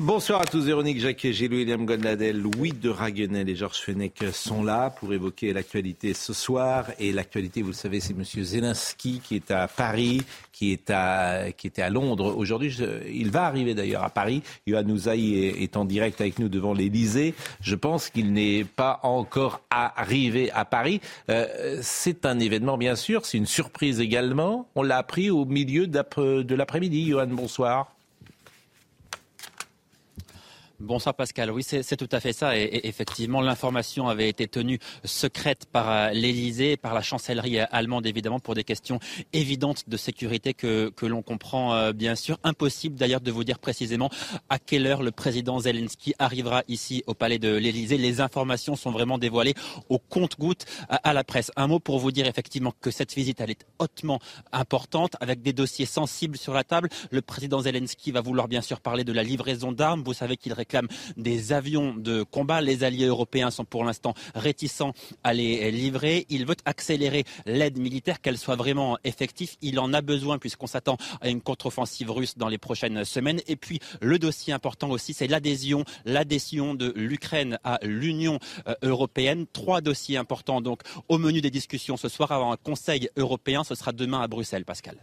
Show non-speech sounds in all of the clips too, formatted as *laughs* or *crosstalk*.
Bonsoir à tous, Véronique Jacquet, Gilles William Gondadel, Louis de Raguenel et Georges Fenech sont là pour évoquer l'actualité ce soir. Et l'actualité, vous le savez, c'est M. Zelensky qui est à Paris, qui, est à, qui était à Londres aujourd'hui. Il va arriver d'ailleurs à Paris. Yohann Ouzaï est, est, en direct avec nous devant l'Elysée. Je pense qu'il n'est pas encore arrivé à Paris. Euh, c'est un événement, bien sûr. C'est une surprise également. On l'a appris au milieu de l'après-midi. Johan, bonsoir. Bonsoir Pascal. Oui, c'est tout à fait ça. Et, effectivement, l'information avait été tenue secrète par euh, l'Élysée, par la chancellerie allemande, évidemment, pour des questions évidentes de sécurité que, l'on comprend euh, bien sûr. Impossible d'ailleurs de vous dire précisément à quelle heure le président Zelensky arrivera ici au palais de l'Élysée. Les informations sont vraiment dévoilées au compte-goutte à, à, la presse. Un mot pour vous dire effectivement que cette visite, elle est hautement importante, avec des dossiers sensibles sur la table. Le président Zelensky va vouloir bien sûr parler de la livraison d'armes. Vous savez qu'il des avions de combat. Les alliés européens sont pour l'instant réticents à les livrer. Il veut accélérer l'aide militaire, qu'elle soit vraiment effective. Il en a besoin puisqu'on s'attend à une contre-offensive russe dans les prochaines semaines. Et puis le dossier important aussi, c'est l'adhésion, l'adhésion de l'Ukraine à l'Union euh, européenne. Trois dossiers importants donc au menu des discussions ce soir avant un Conseil européen. Ce sera demain à Bruxelles, Pascal.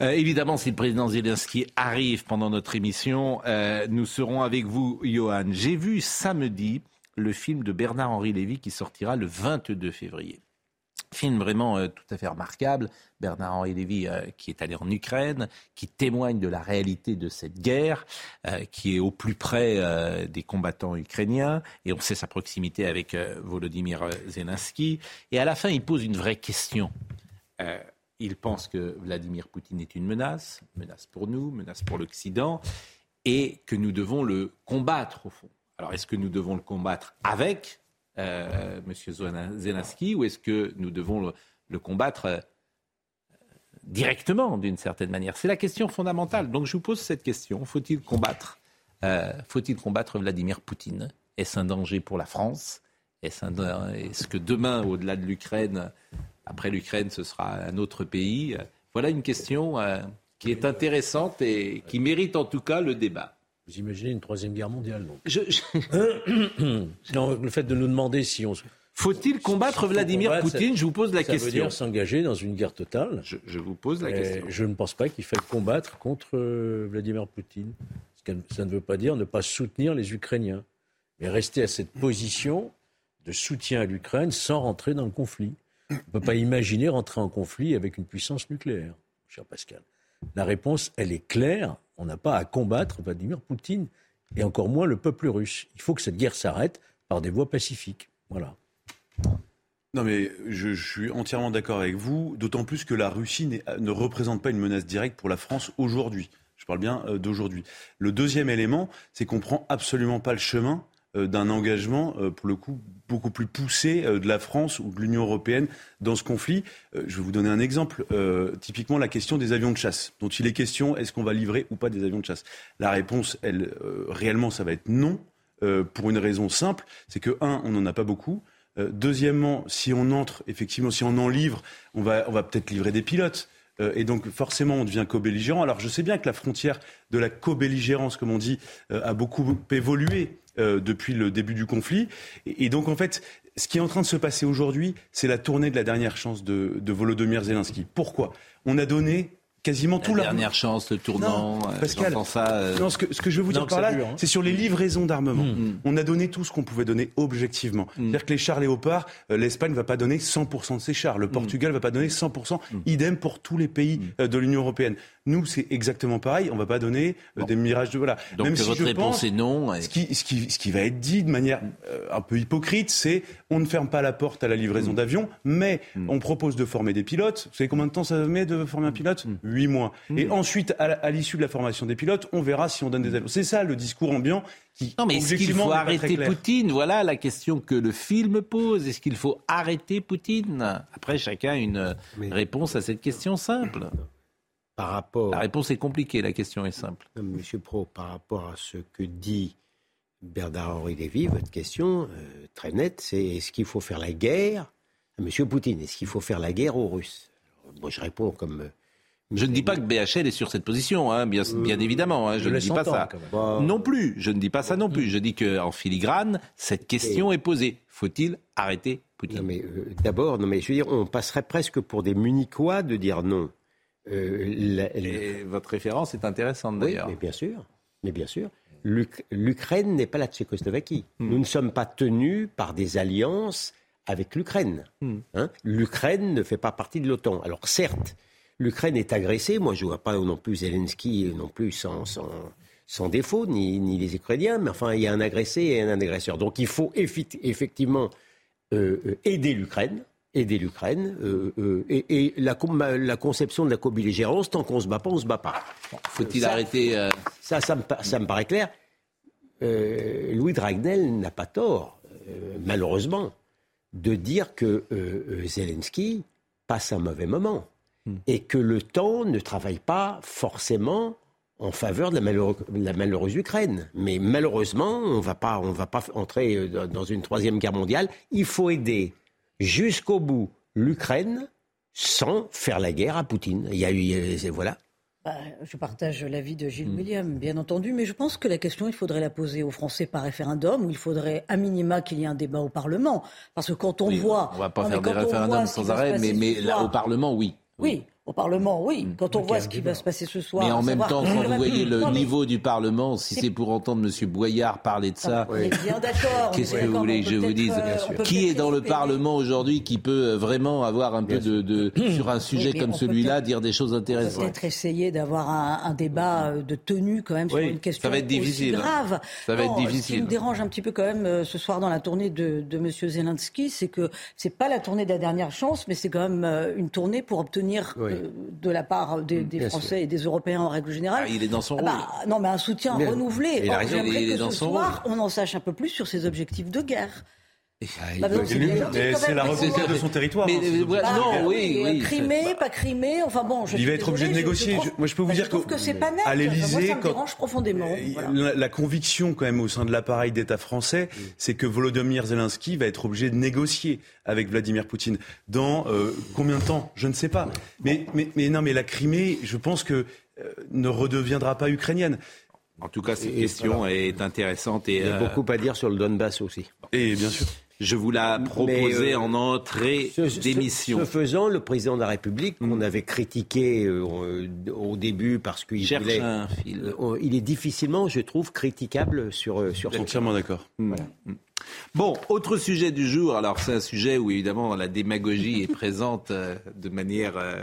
Euh, évidemment, si le président Zelensky arrive pendant notre émission, euh, nous serons avec vous, Johan. J'ai vu samedi le film de Bernard-Henri Lévy qui sortira le 22 février. Film vraiment euh, tout à fait remarquable. Bernard-Henri Lévy qui est allé en Ukraine, qui témoigne de la réalité de cette guerre, qui est au plus près des combattants ukrainiens, et on sait sa proximité avec Volodymyr Zelensky. Et à la fin, il pose une vraie question il pense que Vladimir Poutine est une menace, menace pour nous, menace pour l'Occident, et que nous devons le combattre au fond. Alors est-ce que nous devons le combattre avec euh, M. Zelensky ou est-ce que nous devons le, combattre euh, directement d'une certaine manière? C'est la question fondamentale. Donc je vous pose cette question. Faut-il combattre, euh, Vladimir Poutine? Est-ce un danger pour la France? Est-ce, est-ce que demain, au-delà de l'Ukraine, après l'Ukraine, ce sera un autre pays. Voilà une question euh, qui est intéressante et qui mérite en tout cas le débat. Vous imaginez une troisième guerre mondiale donc. *coughs* le fait de nous demander si on. Faut-il combattre Vladimir Poutine? Je vous pose la question. Ça veut dire s'engager dans une guerre totale. Je, vous pose la question. Je ne pense pas qu'il faille combattre contre euh, Vladimir Poutine. Ça ne veut pas dire ne pas soutenir les Ukrainiens, mais rester à cette position de soutien à l'Ukraine sans rentrer dans le conflit. On ne peut pas imaginer rentrer en conflit avec une puissance nucléaire, cher Pascal. La réponse, elle est claire. On n'a pas à combattre Vladimir Poutine et encore moins le peuple russe. Il faut que cette guerre s'arrête par des voies pacifiques. Voilà. Non mais je, suis entièrement d'accord avec vous, d'autant plus que la Russie ne représente pas une menace directe pour la France aujourd'hui. Je parle bien euh, d'aujourd'hui. Le deuxième élément, c'est qu'on prend absolument pas le chemin d'un engagement, euh, pour le coup, beaucoup plus poussé euh, de la France ou de l'Union européenne dans ce conflit. Je vais vous donner un exemple. Typiquement, la question des avions de chasse, dont il est question, est-ce qu'on va livrer ou pas des avions de chasse? La réponse, elle, réellement, ça va être non, pour une raison simple, c'est que, un, on n'en a pas beaucoup. Deuxièmement, si on entre, effectivement, si on en livre, on va, on va peut-être livrer des pilotes. Et donc forcément, on devient co-belligérant. Alors je sais bien que la frontière de la co-belligérance, comme on dit, a beaucoup évolué euh, depuis le début du conflit. Et, donc, en fait, ce qui est en train de se passer aujourd'hui, c'est la tournée de la dernière chance de, de Volodymyr Zelensky. Pourquoi? On a donné quasiment tout la dernière chance, le tournant. Non, euh, Pascal, ça, euh, non, ce, que, ce que je veux vous dire par là, hein. c'est sur les livraisons d'armement. Mm. On a donné tout ce qu'on pouvait donner objectivement. Mm. C'est-à-dire que les chars léopards, euh, l'Espagne va pas donner 100% de ses chars, le mm. Portugal va pas donner 100%, idem pour tous les pays de l'Union européenne. Nous, c'est exactement pareil. On ne va pas donner euh, des mirages de voilà. Donc Même votre si je réponse pense, est non. et- ce qui, ce, qui, ce qui va être dit de manière euh, un peu hypocrite, c'est on ne ferme pas la porte à la Mm. livraison d'avions, mais on propose de former des pilotes. Vous savez combien de temps ça met de former un pilote Mm? Huit mois. Et ensuite, à, l'issue de la formation des pilotes, on verra si on donne des avions. C'est ça le discours ambiant qui, Non, mais est-ce qu'il faut arrêter. Poutine? Voilà la question que le film pose. Est-ce qu'il faut arrêter Poutine? Après, chacun a une Mais- réponse à cette question simple. Par rapport, La réponse est compliquée, la question est simple. Mais Monsieur Pro, par rapport à ce que dit Bernard-Henri Lévy, votre question, euh, très nette, c'est est-ce qu'il faut faire la guerre à Monsieur Poutine? Est-ce qu'il faut faire la guerre aux Russes? Moi, je réponds comme. euh, Je ne dis pas que BHL est sur cette position, hein, bien, bien évidemment. hein, je ne dis pas ça. Non plus, je ne dis pas ça non plus. Je dis qu'en filigrane, cette question est posée. Faut-il arrêter Poutine? Non, mais euh, d'abord, non, mais je veux dire, on passerait presque pour des Munichois de dire non. Euh, la- la- Et votre référence est intéressante Oui, d'ailleurs. mais bien sûr. Mais bien sûr. L'Uk- L'Ukraine n'est pas la Tchécoslovaquie. Hmm. Nous ne sommes pas tenus par des alliances avec l'Ukraine. Hmm. Hein L'Ukraine ne fait pas partie de l'OTAN. Alors certes, l'Ukraine est agressée. Moi, je ne vois pas non plus Zelensky non plus sans, sans, sans défaut, ni, ni les Ukrainiens. Mais enfin, il y a un agressé et un agresseur. Donc il faut effectivement euh, euh, aider l'Ukraine. Aider l'Ukraine euh, euh, et, et la, conception de la co-belligérance, tant qu'on ne se bat pas, on ne se bat pas. Faut-il arrêter euh, Ça, ça me, pa- ça me paraît clair. Louis Dragnel n'a pas tort, malheureusement, de dire que Zelensky passe un mauvais moment et que le temps ne travaille pas forcément en faveur de la, malheureux- de la malheureuse Ukraine. Mais malheureusement, on on va pas entrer dans une troisième guerre mondiale. Il faut aider jusqu'au bout l'Ukraine sans faire la guerre à Poutine. Il y a eu, euh, voilà. Bah, je partage l'avis de Hmm. Gilles William, bien entendu, mais je pense que la question, il faudrait la poser aux Français par référendum, ou il faudrait à minima qu'il y ait un débat au Parlement. Parce que quand on oui, voit... On va pas Non, faire des référendums sans arrêt, mais, là, au Parlement, oui. Oui, au Parlement, oui. Hmm. Quand on voit ce qui va se passer ce soir... Mais en même savoir temps, quand vous voyez le Non, mais- niveau du Parlement, si C'est- pour entendre M. Boyard parler de ça, on Qu'est-ce est que vous voulez que je vous dise euh, Qui est dans le Parlement aujourd'hui qui peut euh, vraiment avoir un peu de, de- *clears throat* sur un sujet comme celui-là, dire des choses On peut intéressantes? peut-être essayer d'avoir un, un débat euh, de tenue quand même sur Oui, une question ça va être difficile. aussi grave. Ça va être Non, Ce qui difficile. me dérange un petit peu quand même ce soir dans la tournée de, de M. Zelensky, c'est que c'est pas la tournée de la dernière chance, mais c'est quand même une tournée pour obtenir Oui. Euh, de la part des, des Bien Français et des Européens en règle générale. Ah, il est dans son Ah rôle. bah, non, mais un soutien Mais- renouvelé. il a raison, il est que dans ce son soir, on en sache un peu plus sur ses objectifs de guerre. Ah, Bah, donc, c'est bien mais la reconquête de son territoire. Mais, hein, non, oui, oui, Crimée, pas crimée, enfin bon, je Il va être obligé de négocier. Je, moi, je peux vous bah, dire je que- que c'est pas net. à l'Élysée, ça me quand- dérange profondément. Euh, Voilà. La, la conviction quand même au sein de l'appareil d'État français, c'est que Volodymyr Zelensky va être obligé de négocier avec Vladimir Poutine. Dans euh, combien de temps? Je ne sais pas. Mais, mais, mais non, mais la Crimée, je pense que euh, ne redeviendra pas ukrainienne. En tout cas, cette Et- question est intéressante et Il y a euh, beaucoup à dire sur le Donbass aussi. Et bien sûr. Je vous la proposais euh, en entrée ce- d'émission. ce faisant, le président de la République, qu'on avait critiqué euh, au début parce qu'il Cherche voulait- un fil. euh, il est difficilement, je trouve, critiquable sur, euh, sur ce Entièrement d'accord. Bon, autre sujet du jour. Alors, c'est un sujet où évidemment la démagogie est *laughs* présente euh, de manière euh,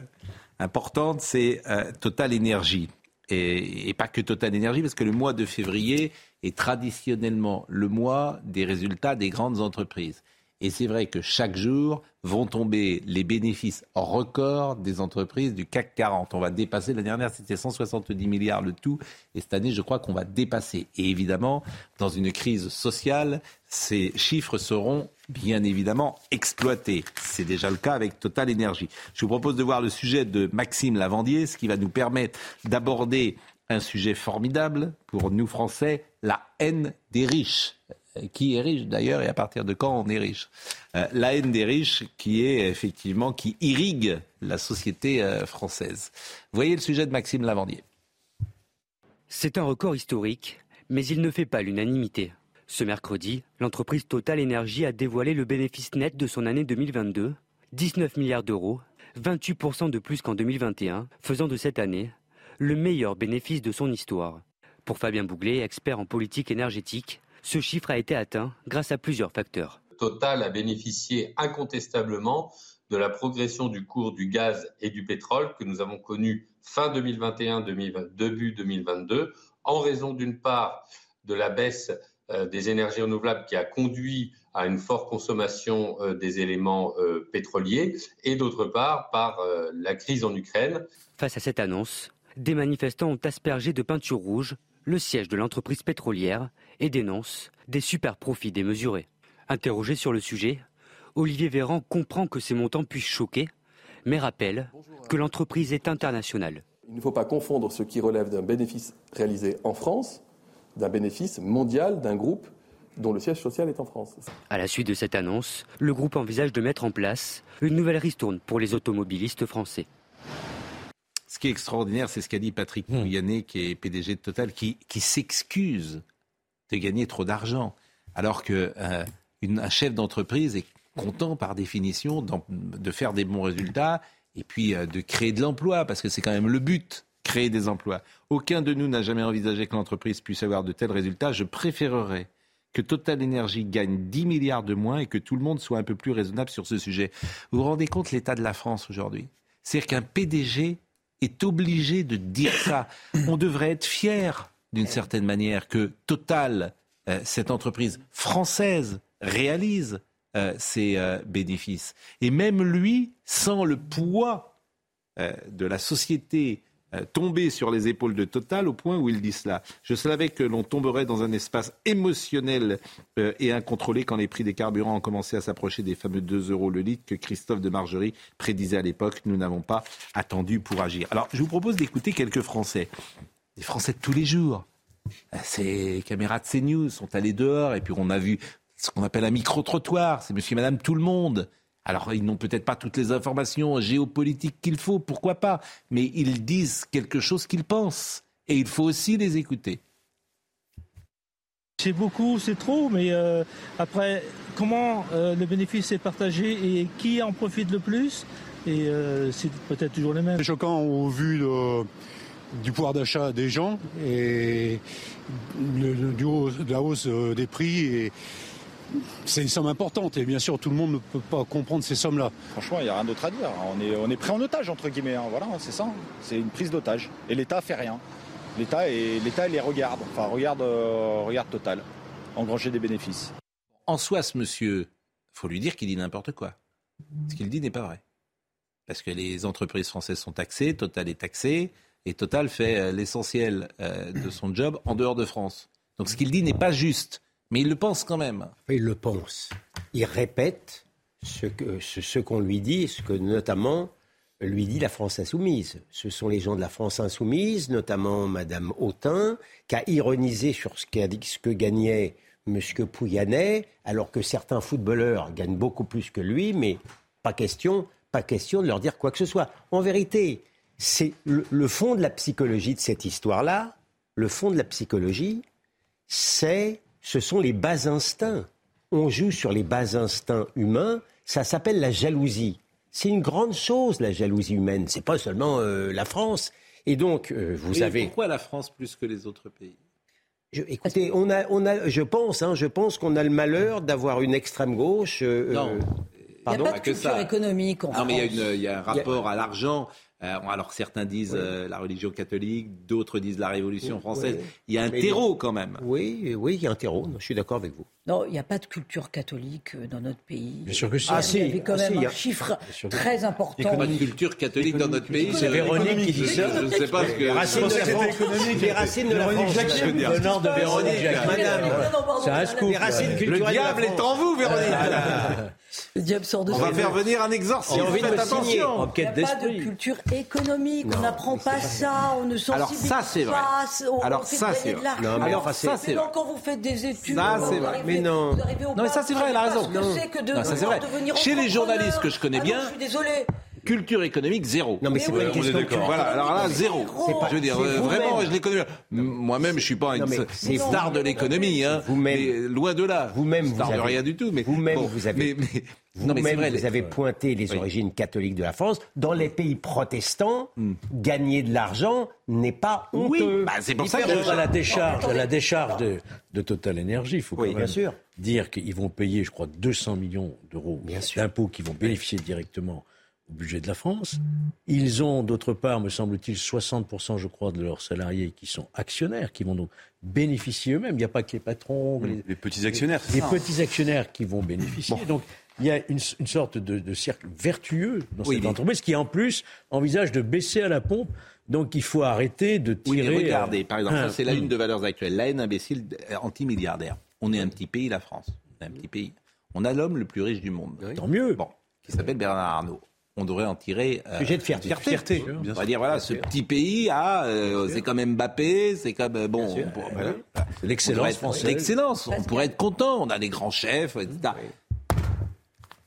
importante. C'est euh, Total Énergie. Et, pas que Total Énergie, parce que le mois de février est traditionnellement le mois des résultats des grandes entreprises. Et c'est vrai que chaque jour vont tomber les bénéfices records des entreprises du CAC 40. On va dépasser, la dernière c'était 170 milliards le tout, et cette année je crois qu'on va dépasser. Et évidemment, dans une crise sociale, ces chiffres seront bien évidemment exploités. C'est déjà le cas avec Total Énergie. Je vous propose de voir le sujet de Maxime Lavandier, ce qui va nous permettre d'aborder un sujet formidable pour nous Français, la haine des riches. Euh, Qui est riche d'ailleurs et à partir de quand on est riche Euh, La haine des riches qui est effectivement, qui irrigue la société euh, française. Voyez le sujet de Maxime Lavandier. C'est un record historique, mais il ne fait pas l'unanimité. Ce mercredi, l'entreprise Total Energy a dévoilé le bénéfice net de son année 2022, 19 milliards d'euros, 28% de plus qu'en 2021, faisant de cette année le meilleur bénéfice de son histoire. Pour Fabien Bouglet, expert en politique énergétique, ce chiffre a été atteint grâce à plusieurs facteurs. Total a bénéficié incontestablement de la progression du cours du gaz et du pétrole que nous avons connu fin 2021, début 2022, en raison d'une part de la baisse euh, des énergies renouvelables qui a conduit à une forte consommation euh, des éléments euh, pétroliers et d'autre part par la crise en Ukraine. Face à cette annonce, des manifestants ont aspergé de peinture rouge le siège de l'entreprise pétrolière et dénoncent des super profits démesurés. Interrogé sur le sujet, Olivier Véran comprend que ces montants puissent choquer, mais rappelle que l'entreprise est internationale. Il ne faut pas confondre ce qui relève d'un bénéfice réalisé en France d'un bénéfice mondial d'un groupe dont le siège social est en France. À la suite de cette annonce, le groupe envisage de mettre en place une nouvelle ristourne pour les automobilistes français. Ce qui est extraordinaire, c'est ce qu'a dit Patrick Pouyanné, qui est PDG de Total, qui, s'excuse de gagner trop d'argent, alors qu'un euh, chef d'entreprise est content par définition de faire des bons résultats et puis euh, de créer de l'emploi, parce que c'est quand même le but, créer des emplois. Aucun de nous n'a jamais envisagé que l'entreprise puisse avoir de tels résultats. Je préférerais que Total Energy gagne 10 milliards de moins et que tout le monde soit un peu plus raisonnable sur ce sujet. Vous vous rendez compte l'état de la France aujourd'hui? C'est-à-dire qu'un PDG est obligé de dire ça. On devrait être fier, d'une certaine manière, que Total, euh, cette entreprise française, réalise euh, ses euh, bénéfices. Et même lui, sans le poids de la société tomber sur les épaules de Total au point où il dit cela. Je savais que l'on tomberait dans un espace émotionnel et incontrôlé quand les prix des carburants ont commencé à s'approcher des fameux 2 euros le litre que Christophe de Margerie prédisait à l'époque. Nous n'avons pas attendu pour agir. Alors, je vous propose d'écouter quelques Français. Des Français de tous les jours. Ces caméras de CNews sont allées dehors et puis on a vu ce qu'on appelle un micro-trottoir. C'est monsieur et madame tout le monde. Alors, ils n'ont peut-être pas toutes les informations géopolitiques qu'il faut, pourquoi pas, mais ils disent quelque chose qu'ils pensent. Et il faut aussi les écouter. C'est beaucoup, c'est trop, mais euh, après, comment euh, le bénéfice est partagé et qui en profite le plus Et euh, c'est peut-être toujours les mêmes. C'est choquant au vu du pouvoir d'achat des gens et de la hausse des prix. Et, c'est une somme importante et bien sûr tout le monde ne peut pas comprendre ces sommes-là. Franchement, il n'y a rien d'autre à dire. On est, on est pris en otage entre guillemets. Hein. Voilà, c'est ça. C'est une prise d'otage. Et l'État fait rien. L'État l'État les regarde. Enfin, regarde, euh, regarde Total, engranger des bénéfices. En soi, ce monsieur, faut lui dire qu'il dit n'importe quoi. Ce qu'il dit n'est pas vrai. Parce que les entreprises françaises sont taxées, Total est taxé, et Total fait euh, l'essentiel euh, de son job en dehors de France. Donc ce qu'il dit n'est pas juste. Mais il le pense quand même. Il le pense. Il répète ce qu'on ce, lui dit, ce que notamment lui dit la France insoumise. Ce sont les gens de la France insoumise, notamment Madame Autain, qui a ironisé sur ce, que gagnait M. Pouyannet, alors que certains footballeurs gagnent beaucoup plus que lui, mais pas question, pas question de leur dire quoi que ce soit. En vérité, c'est le fond de la psychologie de cette histoire-là. Le fond de la psychologie, c'est ce sont les bas instincts. On joue sur les bas instincts humains. Ça s'appelle la jalousie. C'est une grande chose, la jalousie humaine. C'est pas seulement euh, la France. Et donc, euh, vous avez. Pourquoi la France plus que les autres pays? Écoutez, on a, on a, je pense, hein, je pense qu'on a le malheur d'avoir une extrême gauche. Euh, non. Il n'y a pas de culture économique en non, mais il y, a un rapport à l'argent. Euh, alors certains disent euh, la religion catholique, d'autres disent la Révolution française. Il y a un terreau quand même. Oui, oui, il y a un terreau. Je suis d'accord avec vous. Non, il n'y a pas de culture catholique euh, dans notre pays. Bien sûr que si. Ah, il y avait quand ah, même un chiffre très important. Il n'y a pas de culture catholique dans notre pays. C'est Véronique qui dit ça. Je ne sais pas ce que... Les racines de la France. Les racines de la France. Le nord de Véronique Madame. C'est un scoop. Les racines culturelles Le diable est en vous, Véronique. Le diable sort de On va faire venir un exorciste. Faites attention. Il n'y a pas de culture économique. On n'apprend pas ça. On ne sensibilise pas. Alors ça, c'est vrai. Alors ça, c'est vrai. Alors ça, c'est vrai. Quand vous faites des études, ça, c'est vrai. Mais non. Non, mais ça, c'est vrai, elle a raison. Non, ça, c'est vrai. Chez les journalistes que je connais ah bien. je suis désolé. Culture économique, zéro. Non, mais c'est pas une on est question de. Voilà, alors là, zéro. Pas- je veux dire, euh, vraiment, je les connais. Moi-même, je suis pas une mais star de l'économie, hein. Vous-même. mais loin de là. Vous-même, star vous de avez- rien du tout. Mais vous-même, bon, vous avez- mais- *laughs* non, vrai. vous pointé les Oui. origines catholiques de la France. Dans les pays protestants, gagner de l'argent n'est pas honteux. Oui, bah, c'est pour ça que à la décharge, à la décharge de, de Total Energy, il faut quand Oui, même bien sûr. dire qu'ils vont payer, je crois, 200 millions d'euros d'impôts qui vont bénéficier directement au budget de la France. Ils ont, d'autre part, me semble-t-il, 60%, je crois, de leurs salariés qui sont actionnaires, qui vont donc bénéficier eux-mêmes. Il n'y a pas que les patrons, les, Les petits actionnaires. c'est les ça. petits actionnaires qui vont bénéficier. Donc, il y a une, une sorte de, de cercle vertueux dans Oui, cette mais- entreprise qui, en plus, envisage de baisser à la pompe. Donc, il faut arrêter de Oui, tirer. mais regardez, euh, par exemple, un- ça c'est la une de valeurs actuelles. La haine imbécile euh, anti-milliardaire. On est un petit pays, la France. On est un petit pays. On a l'homme le plus riche du monde. Tant mieux. Bon, qui s'appelle Bernard Arnault. On devrait en tirer. euh, Sujet de fierté. Fierté. bien On va sûr. dire, voilà, ce petit pays, ah, euh, c'est comme Mbappé, c'est comme. euh, bon, on voilà. Devrait l'excellence. L'excellence. On pourrait être content. On a des grands chefs, etc.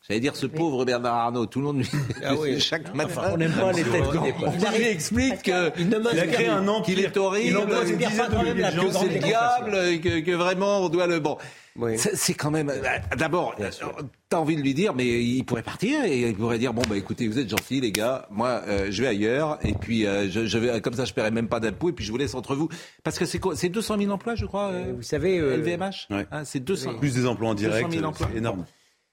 J'allais dire ce pauvre Bernard Arnault, tout le monde lui. Ah oui. *laughs* chaque matin. on n'aime pas les têtes on, on lui explique que. Il ne Il a créé un empire. qu'il est horrible, Il emploie une Il perd dizaine pas quand de même milliers la de plus que c'est le diable, que, que vraiment on doit le bon. Oui. C'est quand même. euh, D'abord, euh, t'as envie de lui dire, mais il pourrait partir et il pourrait dire bon bah écoutez, vous êtes gentils les gars, moi euh, je vais ailleurs et puis euh, je, je vais comme ça je paierai même pas d'impôts et puis je vous laisse entre vous parce que c'est quoi C'est 200 000 emplois je crois. euh, Vous savez, euh, LVMH. Ouais. Hein, c'est 200. Plus des emplois en 200 direct, 000 emplois. c'est énorme.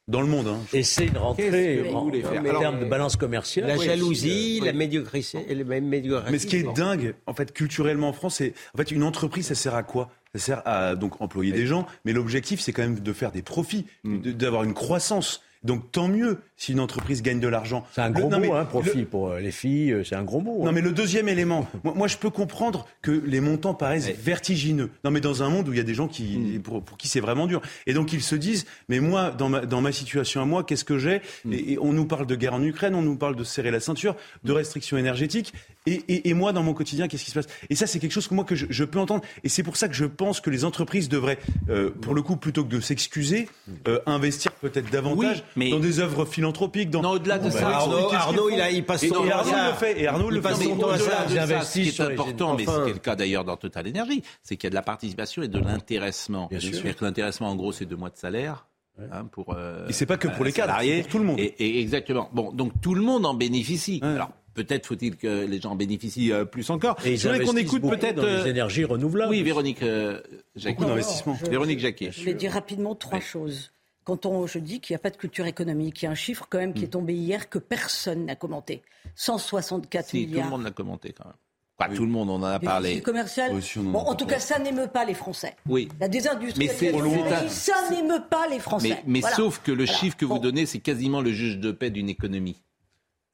Dans le monde, hein. Et c'est une rentrée en, voulez faire en Alors, termes de balance commerciale. la Oui, jalousie, oui. la médiocrité, médiocrité. Mais ce qui est dingue, en fait, culturellement en France, c'est en fait une entreprise, ça sert à quoi? Ça sert à donc employer des gens, mais l'objectif, c'est quand même de faire des profits, Mm. de- d'avoir une croissance. Donc tant mieux si une entreprise gagne de l'argent. C'est un Le- gros non, mot, mais hein, le- profit pour euh, les filles, euh, c'est un gros mot. Non hein. mais le deuxième élément, *laughs* moi, moi, je peux comprendre que les montants paraissent vertigineux. Non mais dans un monde où il y a des gens qui Mm. pour, pour qui c'est vraiment dur et donc ils se disent mais moi dans ma dans ma situation à moi qu'est-ce que j'ai? Mm. et, et on nous parle de guerre en Ukraine, on nous parle de serrer la ceinture, de restrictions énergétiques et, et, et moi dans mon quotidien qu'est-ce qui se passe? Et ça c'est quelque chose que moi que je, je peux entendre et c'est pour ça que je pense que les entreprises devraient euh, pour le coup plutôt que de s'excuser euh, investir peut-être davantage Oui, mais- dans des œuvres philanthropiques. Dans... Non, au-delà de Bah, ça, Arnaud- Arnaud, il, a, il passe Et- son et temps à Arnaud ça. le fait, et Arnaud il le passe fait. son temps à au-delà ça. de ça, ce qui j'investis est sur les- important, mais c'est le cas d'ailleurs dans Total Energy, c'est qu'il y a de la participation et de l'intéressement. Bien sûr. C'est-à-dire que l'intéressement, en gros, c'est deux mois de salaire. hein, pour, euh, Et c'est pas que pour les cadres, salarié. c'est pour tout le monde. Et, et exactement. Bon, donc tout le monde en bénéficie. Ouais. Alors peut-être faut-il que les gens en bénéficient euh, plus encore. Et Je voudrais qu'on écoute peut-être. dans les euh, énergies renouvelables. oui, Véronique euh, Jacquet. Beaucoup d'investissements. Véronique Jacquet. Je vais dire rapidement trois choses. Quand on, je dis qu'il n'y a pas de culture économique, il y a un chiffre quand même qui est tombé hier que personne n'a commenté. 164 Si, tout le milliards. monde l'a commenté quand même. Pas tout le monde, on en a parlé. Commercial. Aussi, Bon, en tout cas, ça n'émeut pas les Français. Oui. La désindustrialisation, c'est ça n'émeut pas les Français. Mais, mais Voilà. sauf que le Voilà. chiffre que vous Bon. donnez, c'est quasiment le juge de paix d'une économie. Ouais. D'un- d'un- d'un-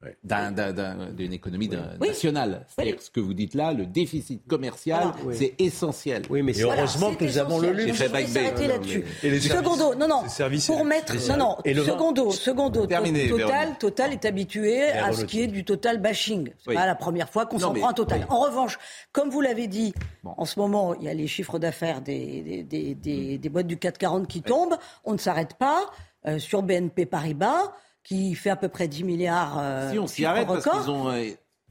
D'une économie Oui. nationale. C'est-à-dire Oui. ce que vous dites là, le déficit commercial, Voilà. c'est essentiel. Oui, mais Et Voilà, heureusement que nous avons le luxe. Je vais s'arrêter là-dessus. Et les services- Secondo, non, non, pour mettre, non, non, Et secondo, secondo, Terminé, Total, Véronique. Total est habitué à ce qui est du Total bashing. C'est Oui. pas la première fois qu'on s'en prend un Total. oui. En revanche, comme vous l'avez dit, Bon. en ce moment, il y a les chiffres d'affaires des, des, des, Mm. des- des boîtes du 440 qui tombent. On ne s'arrête pas euh, sur BNP Paribas, qui fait à peu près 10 milliards. euh, Si on s'y arrête parce record. qu'ils ont. euh,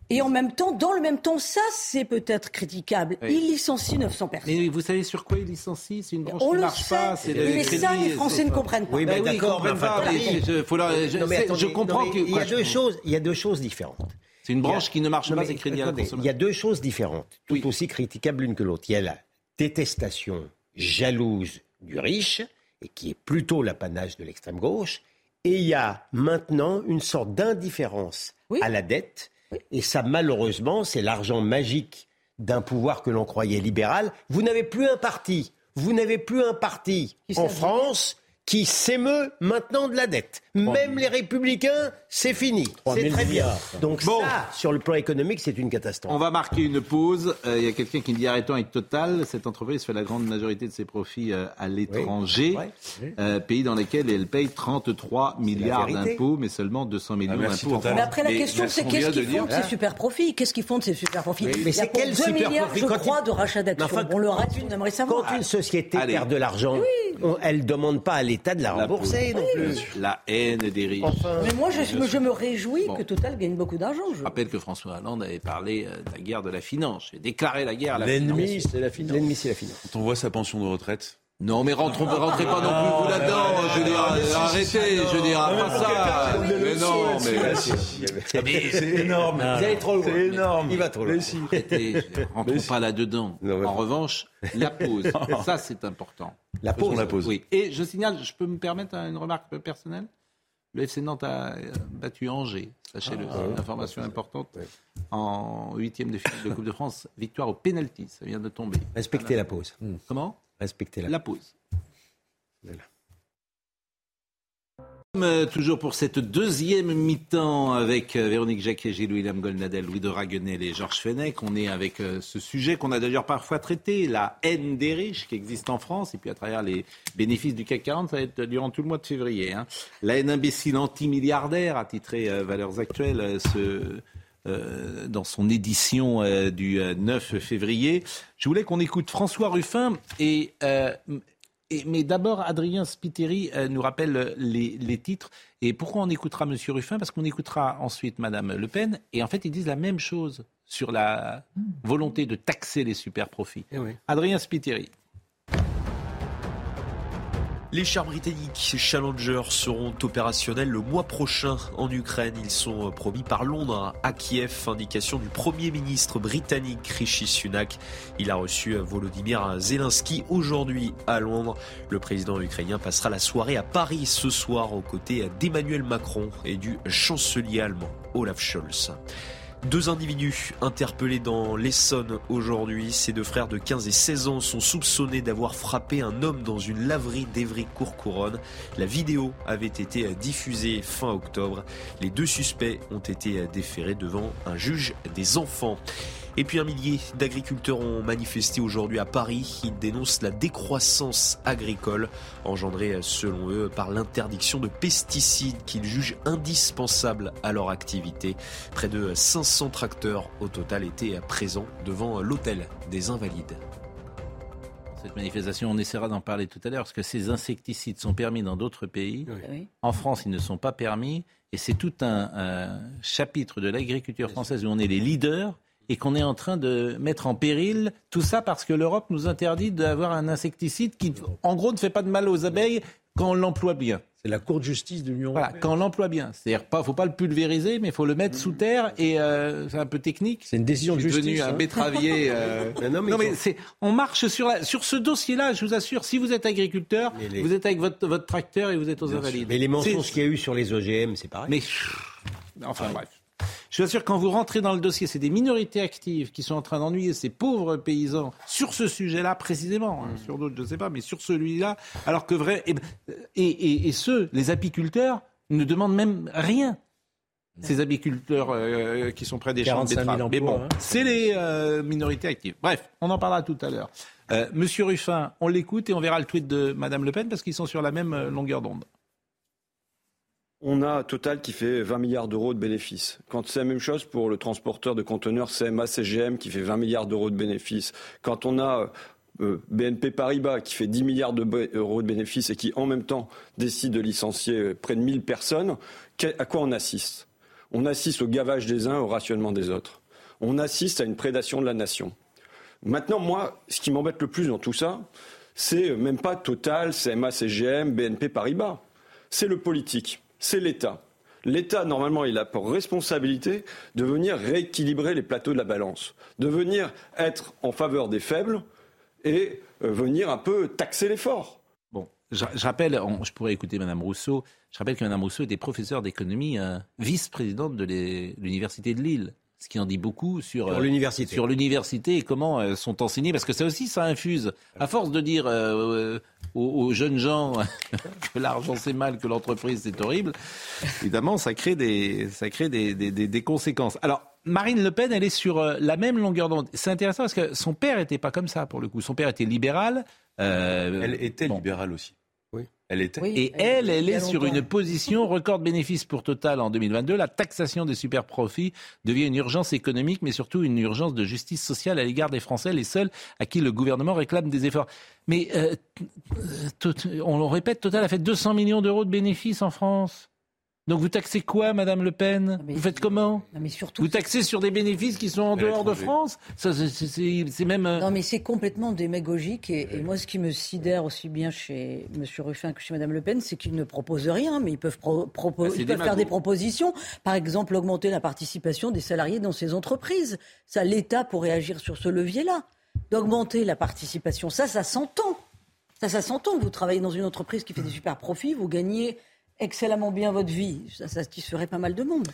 Et en même temps, dans le même temps, ça, c'est peut-être critiquable. Oui. Il licencie 900 personnes. Mais vous savez sur quoi ils licencient C'est une branche On qui le marche sait. pas. C'est mais crédit, ça, les Français ne comprennent pas. Oui, mais Ben oui, ils d'accord, comprennent je- faut leur- je- Non, mais c'est- attendez, je comprends non, mais que. il y a deux choses. Il y a deux choses différentes. C'est une Il a- branche qui ne marche Non, pas, c'est crédit à la Il y a deux choses différentes, tout Oui. aussi critiquables l'une que l'autre. Il y a la détestation jalouse du riche, et qui est plutôt l'apanage de l'extrême gauche, et il y a maintenant une sorte d'indifférence Oui. à la dette, et ça malheureusement, c'est l'argent magique d'un pouvoir que l'on croyait libéral. Vous n'avez plus un parti, vous n'avez plus un parti en. France qui s'émeut maintenant de la dette. Même les républicains, c'est fini. 3 C'est 000 très bien. Donc Bon. ça, sur le plan économique, c'est une catastrophe. On va marquer une pause. Euh, Il y a quelqu'un qui dit arrêtons avec Total. Cette entreprise fait la grande majorité de ses profits euh, à l'étranger, Ouais. euh, pays dans lesquels elle paye 33 milliards d'impôts, mais seulement 200 millions merci, d'impôts en Total. France. Mais après, la question, c'est on qu'est-ce qu'ils font de ces super profits? Qu'est-ce qu'ils font de ces super profits? Oui, Il mais y a c'est quel 2 super milliards, profit je crois, il- de rachat d'actions. Mais enfin, bon, le reste, on aimerait savoir. Quand une société Allez. perd de l'argent, on- elle ne demande pas à l'État l'État de la rembourser non plus. La haine des riches. Mais moi, je, me réjouis Bon. que Total gagne beaucoup d'argent. Je rappelle que François Hollande avait parlé euh, de la guerre de la finance. J'ai déclaré la guerre à la L'ennemi, finance. c'est la finance. L'ennemi, c'est la finance. Quand on voit sa pension de retraite. Non, mais rentrons, rentrez pas non plus vous là-dedans. Je veux dire, arrêtez, je veux dire, pas ça. Mais non, mais. mais C'est énorme. Vous allez trop loin. C'est énorme. Il va trop loin. Arrêtez, rentrons pas là-dedans. En revanche, la pause, *laughs* ça c'est important. La pause. la pause. Oui. Et je signale, je peux me permettre une remarque personnelle? Le FC Nantes a euh, battu Angers, sachez-le, Ah, c'est une information importante. En huitième de finale de Coupe de France, victoire au penalty, ça vient de tomber. Respectez la pause. Comment? Respectez la, La pause. Voilà. Euh, Toujours pour cette deuxième mi-temps avec euh, Véronique Jacquet, Gilles-William Golnadel, Louis de Raguenel et Georges Fenech. On est avec euh, ce sujet qu'on a d'ailleurs parfois traité, la haine des riches qui existe en France, et puis à travers les bénéfices du CAC 40, ça va être durant tout le mois de février. hein. La haine imbécile anti-milliardaire, a titré euh, Valeurs Actuelles, ce, euh, dans son édition euh, du euh, 9 février. Je voulais qu'on écoute François Ruffin et... euh, et- mais d'abord, Adrien Spiteri euh, nous rappelle euh, les, les titres. Et pourquoi on écoutera M. Ruffin? Parce qu'on écoutera ensuite Mme Le Pen. Et en fait, ils disent la même chose sur la volonté de taxer les super profits. Eh oui. Adrien Spiteri. Les chars britanniques Challenger seront opérationnels le mois prochain en Ukraine. Ils sont promis par Londres à Kiev. Indication du Premier ministre britannique Rishi Sunak. Il a reçu Volodymyr Zelensky aujourd'hui à Londres. Le président ukrainien passera la soirée à Paris ce soir aux côtés d'Emmanuel Macron et du chancelier allemand Olaf Scholz. Deux individus interpellés dans l'Essonne aujourd'hui. Ces deux frères de 15 et 16 ans sont soupçonnés d'avoir frappé un homme dans une laverie d'Evry-Courcouronne. La vidéo avait été diffusée fin octobre. Les deux suspects ont été déférés devant un juge des enfants. Et puis un millier d'agriculteurs ont manifesté aujourd'hui à Paris. Ils dénoncent la décroissance agricole engendrée selon eux par l'interdiction de pesticides qu'ils jugent indispensables à leur activité. Près de 500 tracteurs au total étaient présents devant l'hôtel des Invalides. Cette manifestation, on essaiera d'en parler tout à l'heure, parce que ces insecticides sont permis dans d'autres pays. Oui. En France, ils ne sont pas permis. Et c'est tout un, un chapitre de l'agriculture française où on est les leaders et qu'on est en train de mettre en péril tout ça parce que l'Europe nous interdit d'avoir un insecticide qui, en gros, ne fait pas de mal aux abeilles quand on l'emploie bien. C'est la Cour de justice de l'Union Voilà, européenne. quand on l'emploie bien. C'est-à-dire, pas, faut pas le pulvériser, mais il faut le mettre sous terre et euh, c'est un peu technique. C'est une décision Je de suis devenu justice. un hein. betteravier. *laughs* euh, non, mais non, c'est, on marche sur, la- sur ce dossier-là, je vous assure. Si vous êtes agriculteur, les- vous êtes avec votre, votre tracteur et vous êtes aux invalides. Mais les mensonges qu'il y a eu sur les OGM, c'est pareil. Mais enfin bref. Je vous assure, quand vous rentrez dans le dossier, c'est des minorités actives qui sont en train d'ennuyer ces pauvres paysans sur ce sujet-là précisément. hein, sur d'autres, je ne sais pas, mais sur celui-là, alors que vrai. Et, et, et- et ceux, les apiculteurs, ne demandent même rien. Ces apiculteurs euh, qui sont près des champs de 45 000 betteraves. Mais bon, hein. c'est les euh, minorités actives. Bref, on en parlera tout à l'heure. Euh, Monsieur Ruffin, on l'écoute et on verra le tweet de Madame Le Pen parce qu'ils sont sur la même euh, longueur d'onde. On a Total qui fait 20 milliards d'euros de bénéfices. Quand c'est la même chose pour le transporteur de conteneurs CMA CGM qui fait 20 milliards d'euros de bénéfices. Quand on a euh, BNP Paribas qui fait 10 milliards d'euros de bénéfices et qui en même temps décide de licencier euh, près de 1000 personnes, à quoi on assiste? On assiste au gavage des uns, au rationnement des autres. On assiste à une prédation de la nation. Maintenant, moi, ce qui m'embête le plus dans tout ça, c'est même pas Total, CMA, CGM, BNP Paribas. C'est le politique, c'est l'État. L'État, normalement, il a pour responsabilité de venir rééquilibrer les plateaux de la balance, de venir être en faveur des faibles et euh, venir un peu taxer les forts. Bon, je, rappelle, je pourrais écouter Madame Rousseau. Je rappelle que Madame Rousseau était professeure d'économie, euh, vice-présidente de l'université de Lille. Ce qui en dit beaucoup sur, Sur euh, l'université. sur l'université et comment euh, sont enseignés, parce que ça aussi, ça infuse. À force de dire euh, aux, aux jeunes gens *laughs* que l'argent c'est mal, que l'entreprise c'est horrible, évidemment, ça crée des, ça crée des, des, des- conséquences. Alors, Marine Le Pen, elle est sur la même longueur d'onde. C'est intéressant parce que son père était pas comme ça pour le coup. Son père était libéral. euh, Elle était bon. libérale aussi. Oui. Elle était. et elle, elle est sur une position record de bénéfices pour Total en 2022. La taxation des super profits devient une urgence économique, mais surtout une urgence de justice sociale à l'égard des Français, les seuls à qui le gouvernement réclame des efforts. Mais euh, on le répète, Total a fait 200 millions d'euros de bénéfices en France. Donc vous taxez quoi, Madame Le Pen Vous faites comment Non, mais surtout, Vous taxez sur des bénéfices qui sont en dehors de. France Ça, c'est- même... euh, Non, mais c'est complètement démagogique. Et, et moi, ce qui me sidère aussi bien chez M. Ruffin que chez Mme Le Pen, c'est qu'ils ne proposent rien, mais ils peuvent, pro- propo- Ah, ils peuvent faire des propositions. Par exemple, augmenter la participation des salariés dans ces entreprises. Ça, l'État pourrait agir sur ce levier-là. D'augmenter la participation. Ça, ça s'entend. Ça, ça s'entend. Vous travaillez dans une entreprise qui fait des super profits, vous gagnez excellemment bien votre vie. Ça satisferait pas mal de monde.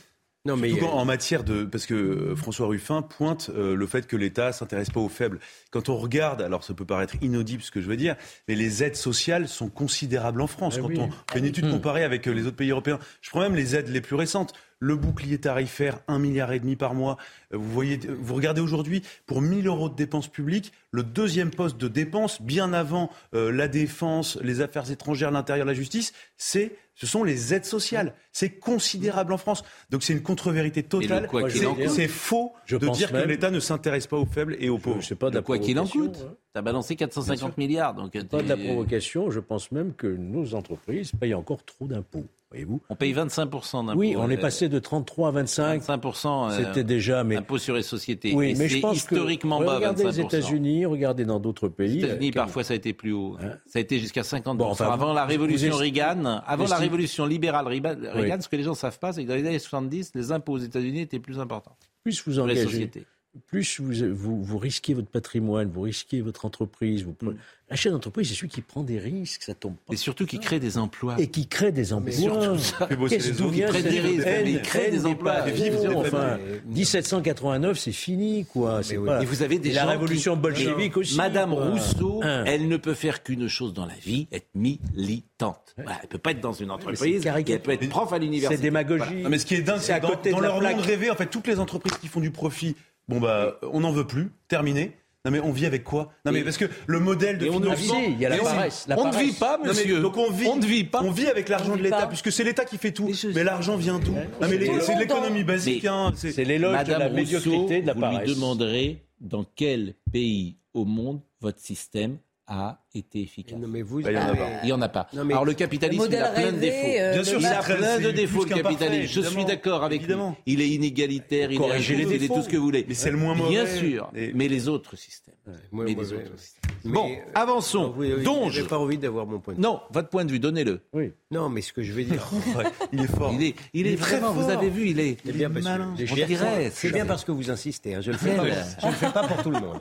Non, mais Surtout euh, en matière de. Parce que euh, François Ruffin pointe euh, le fait que l'État s'intéresse pas aux faibles. Quand on regarde, alors ça peut paraître inaudible ce que je veux dire, mais les aides sociales sont considérables en France. Eh Quand oui. on fait une étude comparée avec les autres pays européens, je prends même les aides les plus récentes. Le bouclier tarifaire, un milliard et demi par mois. Vous voyez, vous regardez aujourd'hui, pour 1000 euros de dépenses publiques, le deuxième poste de dépenses, bien avant euh, la défense, les affaires étrangères, l'intérieur, la justice, c'est, ce sont les aides sociales. C'est considérable en France. Donc c'est une contre-vérité totale. quoi qu'il C'est- en coûte. C'est faux Je de dire que l'État ne s'intéresse pas aux faibles et aux pauvres. Je sais pas de la quoi qu'il en provocation, coûte. hein. T'as balancé 450 milliards. Donc Pas de la provocation, je pense même que nos entreprises payent encore trop d'impôts. Voyez-vous On paye 25% d'impôts. Oui, on est Euh, passé de 33 à 25. 25%. euh, C'était déjà, mais Impôt sur les sociétés. oui, Et mais c'est je pense historiquement que bas, regardez 25%. les États-Unis, regardez dans d'autres Les pays. États-Unis, euh, parfois, ça a été plus haut. Hein Ça a été jusqu'à 50%. Bon, enfin, avant la révolution est- Reagan, avant la révolution libérale Reagan, Oui. Ce que les gens ne savent pas, c'est que dans les années 70, les impôts aux États-Unis étaient plus importants. plus vous les engagez, sociétés. Plus vous, vous, vous risquez votre patrimoine, vous risquez votre entreprise. Vous prenez... Un chef d'entreprise, c'est celui qui prend des risques, ça tombe pas. Et surtout qui crée des emplois. Et qui crée des emplois. surtout ça. Qu'est-ce d'où vient cette des mais il crée des emplois. Fait vivre des enfin, familles. 1789, c'est fini, quoi. C'est pas... Et vous avez des Et gens la révolution qui- bolchevique Mais aussi. Madame quoi. Rousseau, Hein. elle ne peut faire qu'une chose dans la vie, être militante. Voilà, elle peut pas être dans une entreprise, elle peut être prof à l'université. C'est démagogie. Voilà. Non, mais ce qui est dingue, C'est que dans, côté de dans la leur monde rêvé, en fait, toutes les entreprises qui font du profit, bon bah, on n'en veut plus, terminé. Non mais on vit avec quoi? Non mais Et- parce que le modèle de et on ne financement, vit, il y a la Et on- paresse, la on ne vit pas, Non, mais monsieur. donc on vit, On ne vit pas. On vit avec l'argent de l'État, puisque c'est l'État qui fait tout. Mais l'argent vient d'où? Non mais c'est non, l'économie basique. Hein, c'est- l'éloge de la Rousseau, médiocrité, de la vous paresse. lui demanderez dans quel pays au monde votre système a été efficace. non, mais vous, Bah, il y en a mais- pas. Il n'y en a pas. Non, mais- Alors le capitalisme, Le il a plein de défauts. euh, Bien sûr, il a plein de défauts, le capitalisme. Je suis d'accord avec Évidemment. lui. Il est inégalitaire, il est les il est défauts. tout ce que vous voulez. Mais c'est le moins Bien mauvais. sûr, Et- mais les autres systèmes. moi, mais les ouais, autres ouais. systèmes. Mais, Bon, euh, avançons. oui, oui, Donge. J'ai pas envie d'avoir mon point de vue. Non, votre point de vue, donnez-le. Oui. Non, mais ce que je veux dire. *laughs* Ouais, il est fort. Il est, il est, est très vraiment, vous fort. avez vu, il est. C'est bien parce malin. que On dirait, c'est bien parce que vous insistez. hein. Je Ouais, ouais. Je ne le fais pas pour tout le monde.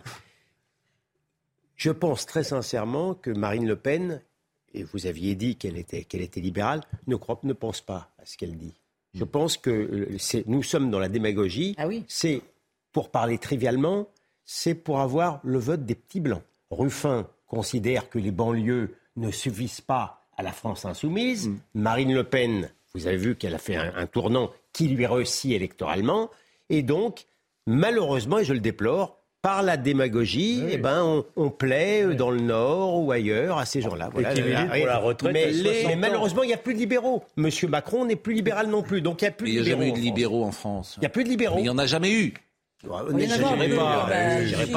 Je pense très sincèrement que Marine Le Pen, et vous aviez dit qu'elle était, qu'elle était libérale, ne, croit, ne pense pas à ce qu'elle dit. Je pense que euh, c'est- nous sommes dans la démagogie. Ah oui. C'est, pour parler trivialement, c'est pour avoir le vote des petits blancs. Ruffin considère que les banlieues ne suffisent pas à la France insoumise. Marine Le Pen, vous avez vu qu'elle a fait un, un tournant qui lui réussit électoralement. Et donc, malheureusement, et je le déplore, par la démagogie, eh ben, on, on plaît euh, dans le Nord ou ailleurs à ces gens-là. Voilà, qui militent pour la retraite mais, à 60 mais ans. malheureusement, il n'y a plus de libéraux. Monsieur Macron n'est plus libéral non plus. Donc, il n'y a plus Il de n'y a libéraux. jamais eu en de France. libéraux en France. Il n'y a plus de libéraux. Mais il n'y en a jamais eu. Pas, bah,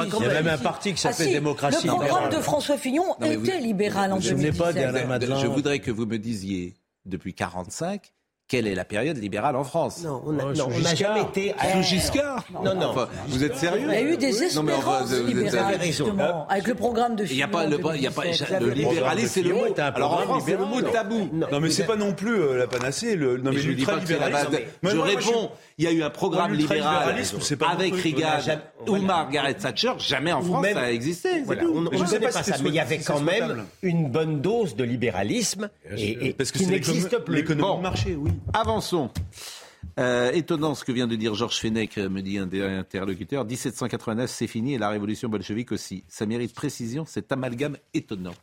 quand Il y a même. même un parti qui Ah s'appelle si, Démocratie. Le programme de François Fillon Non, mais vous- était libéral en vous vous souvenez pas 2017. d'Alain Madelin Je voudrais que vous me disiez, depuis 45, quelle est la période libérale en France Non, on n'a Oh, non, n'a jamais été. Sous Giscard Non, non. Enfin, vous êtes sérieux Il y a eu des Non, espérances vous êtes- libérales, justement, avec le programme de Il Fillon. n'y a pas le, il y a pas, 2017. le libéralisme, c'est le mot. Alors en France, c'est le mot tabou. Non mais c'est pas non plus euh, la panacée. Le, non Mais mais je ne dis pas que c'est la base. Je réponds, il y a eu un programme libéral avec non Reagan ou Margaret Thatcher. Jamais en France ça a existé. je ne sais pas ça, mais il y avait quand même une bonne dose de libéralisme et, et Parce que qui c'est n'existe l'économie plus. l'économie de marché, oui. Avançons. Euh, étonnant ce que vient de dire Georges Fenech, euh, me dit un des interlocuteurs. 1789, c'est fini et la révolution bolchevique aussi. Ça mérite précision, cet amalgame étonnant.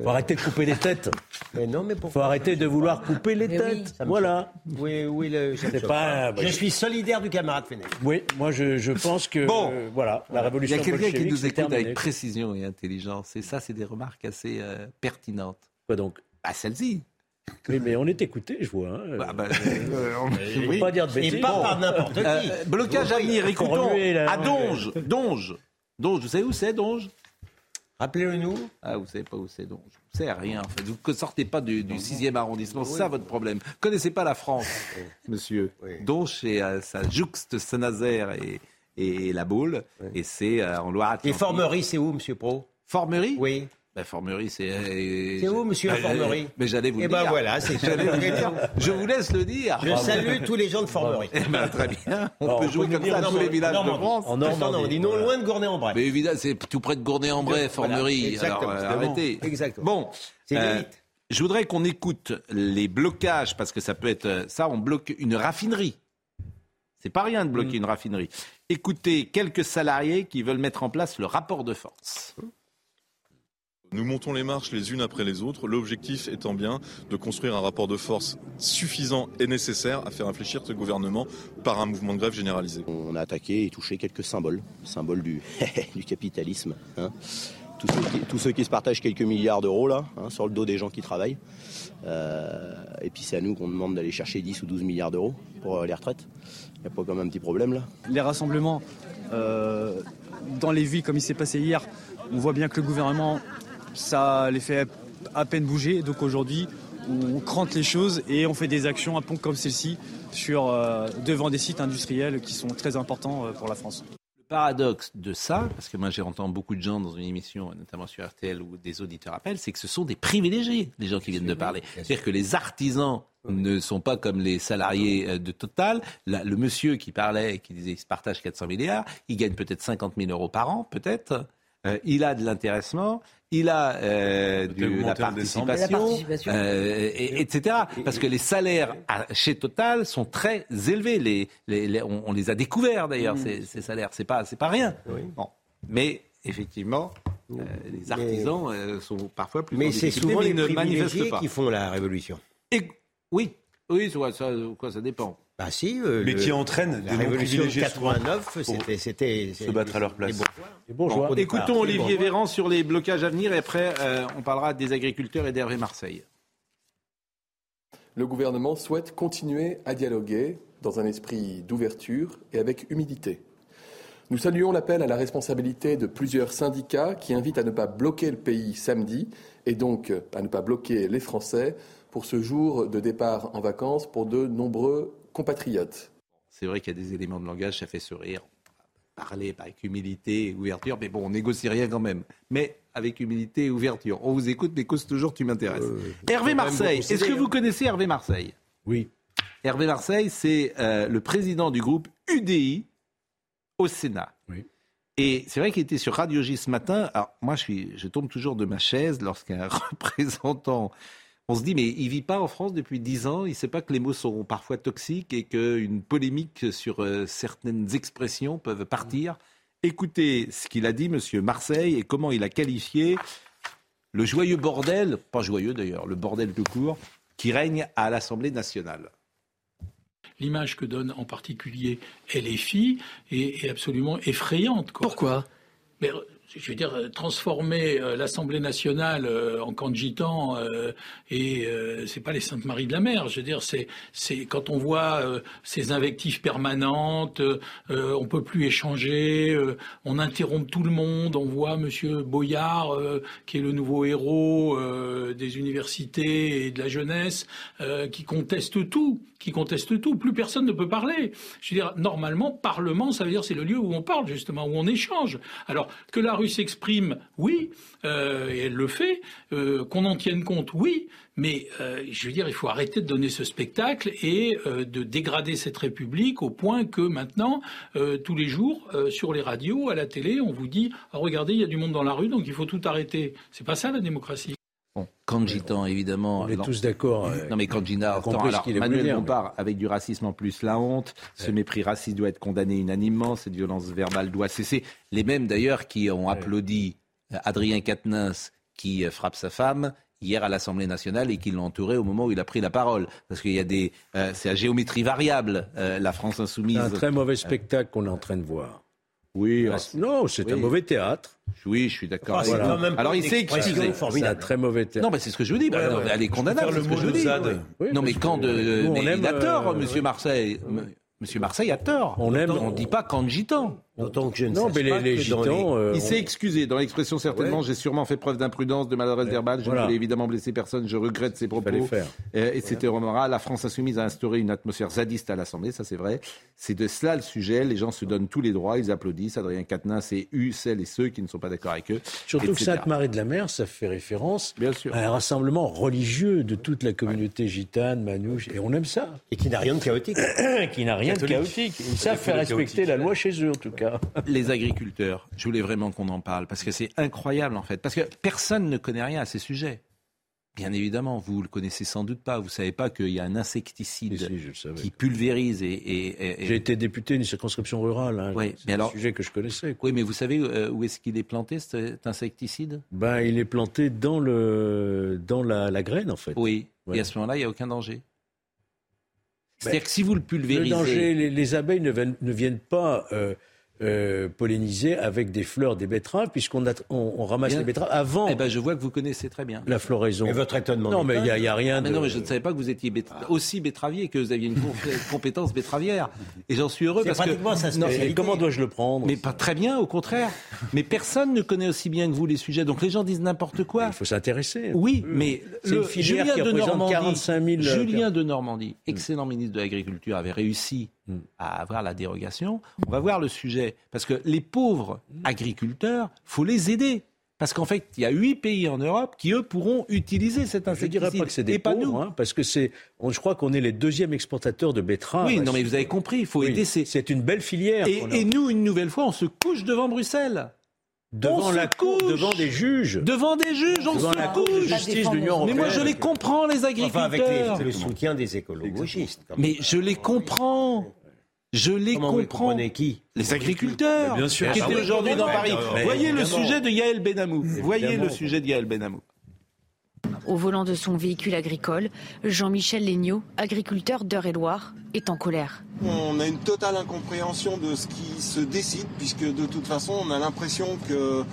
faut arrêter de couper les têtes. Mais non, mais faut arrêter de vouloir couper les Mais têtes. Voilà. Oui, oui, le- je, C'est pas. je suis solidaire du camarade Fenech. Oui, moi je, je pense que Bon. euh, voilà, la Il y révolution a quelqu'un qui nous écoute terminé. avec précision et intelligence. Et ça, c'est des remarques assez euh, pertinentes. Quoi donc? Bah, celle-ci. Oui, mais on est écouté, je vois. Hein. Bah, bah, Je ne oui. veux pas dire de bêtises. Et pas par n'importe qui. Euh, blocage à venir, écoutons. remuer, là, À ouais. Donge. Donge. Donge, vous savez où c'est, Donge? Rappelez-le-nous. Ah, vous savez pas où c'est, Donge. Vous savez rien, en fait. Vous ne sortez pas du, du 6e arrondissement. C'est ça votre problème. Vous connaissez pas la France, monsieur. Donge, c'est, euh, ça jouxte Saint-Nazaire et, et la Baule. Et c'est euh, en Loire-Atlantique. Et Formerie, c'est où, monsieur Pro? Formerie? Oui. Ben, Formerie, c'est. euh, C'est où, monsieur, Ben, Formerie euh, Mais j'allais vous Eh le ben dire. voilà, c'est *laughs* J'allais vous le dire. raison. Je vous laisse le dire. Je salue tous les gens de Formerie. Eh ben, très bien. On Alors, peut on jouer comme ça à tous les villages de. France. En Non, Normandie. non, on dit non voilà. loin de Gournay-en-Bresse. Mais évidemment, c'est tout près de Gournay-en-Bray, Formerie. exactement. Alors, euh, arrêtez. Exactement. Bon, C'est euh, je voudrais qu'on écoute les blocages, parce que ça peut être euh, ça, on bloque une raffinerie. C'est pas rien de bloquer une raffinerie. Écoutez quelques salariés qui veulent mettre en place le rapport de force. Nous montons les marches les unes après les autres, l'objectif étant bien de construire un rapport de force suffisant et nécessaire à faire réfléchir ce gouvernement par un mouvement de grève généralisé. On a attaqué et touché quelques symboles, symboles du, *laughs* du capitalisme. hein. Tous, ceux qui, tous ceux qui se partagent quelques milliards d'euros là, hein, sur le dos des gens qui travaillent. Euh, et puis c'est à nous qu'on demande d'aller chercher 10 ou 12 milliards d'euros pour euh, les retraites. Il n'y a pas quand même un petit problème là les rassemblements euh, dans les villes comme il s'est passé hier, on voit bien que le gouvernement, ça les fait à peine bouger. Donc aujourd'hui, on crante les choses et on fait des actions à pont comme celle-ci sur, euh, devant des sites industriels qui sont très importants euh, pour la France. Le paradoxe de ça, parce que moi j'ai entendu beaucoup de gens dans une émission, notamment sur RTL, où des auditeurs appellent, c'est que ce sont des privilégiés, les gens qui viennent de parler. C'est-à-dire que les artisans ne sont pas comme les salariés euh, de Total. Là, le monsieur qui parlait, qui disait qu'il se partage 400 milliards, il gagne peut-être 50 000 euros par an, peut-être. Euh, il a de l'intéressement, il a euh, du- la participation, La participation. euh, et- etc. Parce que les salaires à- chez Total sont très élevés. Les, les- les- on, on les a découverts d'ailleurs Mmh. ces, ces salaires. C'est pas, c'est pas rien. Bon. Mais effectivement, euh, les artisans euh, sont parfois plus. Mais c'est souvent mais les ils ne manifestent privilégiés qui font la révolution. Et- oui, oui, ça, ça, quoi, ça dépend. Bah si. euh, Mais le- qui entraîne la des révolution de non-privilégiés souvent 89, c'était, c'était, se battre à leur place. Les bourgeois. Bon, écoutons Olivier. Véran sur les blocages à venir et après euh, on parlera des agriculteurs et d'Hervé Marseille. Le gouvernement souhaite continuer à dialoguer dans un esprit d'ouverture et avec humilité. Nous saluons l'appel à la responsabilité de plusieurs syndicats qui invitent à ne pas bloquer le pays samedi et donc à ne pas bloquer les Français pour ce jour de départ en vacances pour de nombreux compatriotes. C'est vrai qu'il y a des éléments de langage, ça fait sourire. Parler avec humilité et ouverture, mais bon, on négocie rien quand même. Mais avec humilité et ouverture. On vous écoute, mais cause toujours, tu m'intéresses. Hervé quand même Marseille, est-ce que vous connaissez Hervé Marseille? Oui. Hervé Marseille, c'est euh, le président du groupe UDI au Sénat. Oui. Et c'est vrai qu'il était sur Radio J ce matin. Alors, moi, je, suis, je tombe toujours de ma chaise lorsqu'un *laughs* représentant. On se dit, mais il vit pas en France depuis dix ans. Il ne sait pas que les mots sont parfois toxiques et qu'une polémique sur euh, certaines expressions peuvent partir. Écoutez ce qu'il a dit, Monsieur Marseille, et comment il a qualifié le joyeux bordel, pas joyeux d'ailleurs, le bordel tout court, qui règne à l'Assemblée nationale. L'image que donne en particulier LFI est, est absolument effrayante. Pourquoi? Mais, je veux dire, euh, transformer euh, l'Assemblée nationale euh, en camp de gitans, euh, et euh, c'est pas les Saintes Maries de la Mer. Je veux dire, c'est quand on voit ces invectives permanentes, on peut plus échanger, on interrompt tout le monde. On voit Monsieur Boyard, qui est le nouveau héros des universités et de la jeunesse, qui conteste tout, qui conteste tout. Plus personne ne peut parler. Je veux dire, normalement, Parlement, ça veut dire c'est le lieu où on parle justement, où on échange. Alors que la rue s'exprime, oui, euh, et elle le fait. Euh, Qu'on en tienne compte, oui. Mais euh, je veux dire, il faut arrêter de donner ce spectacle et de dégrader cette République au point que maintenant, tous les jours, sur les radios, à la télé, on vous dit Ah, regardez, il y a du monde dans la rue, donc il faut tout arrêter. C'est pas ça la démocratie. Cangitan, évidemment. On est tous d'accord. *laughs* euh, Non mais Cangitan, alors, Manuel Bompard, avec du racisme en plus, la honte, ce mépris raciste doit être condamné unanimement, cette violence verbale doit cesser. Les mêmes d'ailleurs qui ont applaudi euh, Adrien Quatennens qui euh, frappe sa femme hier à l'Assemblée nationale et qui l'ont entouré au moment où il a pris la parole. Parce qu'il y a des... euh, c'est à géométrie variable, euh, la France C'est insoumise. un très mauvais spectacle qu'on est en train de voir. Oui, non, c'est un mauvais théâtre. Oui, je suis d'accord. Ah, même Alors il s'est excusé. C'est un très mauvais théâtre. Non, mais c'est ce que je vous dis. bah, Ouais. Elle est condamnable. C'est ce que je vous dis. Oui, non, mais quand de, on mais aime, il a tort, euh, Monsieur Marseille. M- Monsieur Marseille a tort. On aime- On ne dit pas quand gitan. D'autant que je ne Non, mais les, pas les que dans gitans. euh, Il on- s'est excusé dans l'expression certainement. Ouais. J'ai sûrement fait preuve d'imprudence, de maladresse verbale. Je Voilà. ne voulais évidemment blesser personne. Je regrette ces propos. fallait faire. Euh, et c'était. La France insoumise a instauré une atmosphère zadiste à l'Assemblée, ça c'est vrai. C'est de cela le sujet. Les gens se donnent tous les droits, ils applaudissent. Adrien Quatennens et eu celles et ceux qui ne sont pas d'accord avec eux. Surtout que etc. Sainte-Marie-de-la-Mer, ça fait référence Bien sûr. à un rassemblement religieux de toute la communauté gitane, manouche, et on aime ça. Et qui n'a rien de chaotique. *coughs* qui n'a rien de chaotique. Ils savent faire respecter la loi chez eux, en tout cas. *laughs* Les agriculteurs, je voulais vraiment qu'on en parle parce que c'est incroyable en fait. Parce que personne ne connaît rien à ces sujets. Bien évidemment, vous le connaissez sans doute pas. Vous savez pas qu'il y a un insecticide Si, si, le qui pulvérise et. et- et- J'ai été député d'une circonscription rurale. Hein. Oui, C'est mais un alors- sujet que je connaissais. quoi. Oui, mais vous savez euh, où est-ce qu'il est planté cet insecticide? Ben, il est planté dans, le, dans la, la graine, en fait. Oui. Ouais. Et à ce moment-là, il n'y a aucun danger. Ben, C'est-à-dire que si vous le Le pulvérisez. danger, les, les abeilles ne viennent, ne viennent pas euh, euh, polliniser avec des fleurs des betteraves, puisqu'on a- on, on ramasse Bien. les betteraves avant Eh ben, je vois que vous connaissez très bien. la floraison. Et votre étonnement Non, mais il n'y a, a rien Ah, mais de... non, mais je ne savais pas que vous étiez aussi betteravier, que vous aviez une compé- *laughs* compétence betteravière. Et j'en suis heureux parce que. pratiquement Non. Et comment dois-je le prendre Mais pas très bien, au contraire. Mais personne ne connaît aussi bien que vous les sujets. Donc les gens disent n'importe quoi. Il faut s'intéresser. Oui, mais C'est une filière qui représente 45 000, euh, Julien de Normandie, excellent ministre de l'Agriculture, avait réussi. À avoir la dérogation. On va voir le sujet. Parce que les pauvres agriculteurs, faut les aider. Parce qu'en fait, il y a huit pays en Europe qui, eux, pourront utiliser cet Je ne insecticide. dirais pas que c'est des Et pas pauvres, nous. hein, parce que c'est, on- je crois qu'on est les deuxièmes exportateurs de betteraves. oui, non, mais vous avez compris, il faut Oui, aider ces... C'est une belle filière. Et, qu'on a. et nous, une nouvelle fois, on se couche devant Bruxelles. devant on se la cour, couche. devant des juges, Devant des juges, on devant se la cour de couche. justice de l'Union Mais européenne. moi, je les comprends, les agriculteurs. Enfin, avec les- le soutien des écologistes. quand même. Mais je les comprends. Je les Comment vous comprends. comprenez qui? Les agriculteurs bien sûr. qui Ah étaient aujourd'hui dans évidemment. Paris. Mais Voyez le sujet de Yael Benamou. Voyez le sujet de Yael Benamou. Au volant de son véhicule agricole, Jean-Michel Legnaud, agriculteur d'Eure-et-Loire, est en colère. On a une totale incompréhension de ce qui se décide, puisque de toute façon, on a l'impression que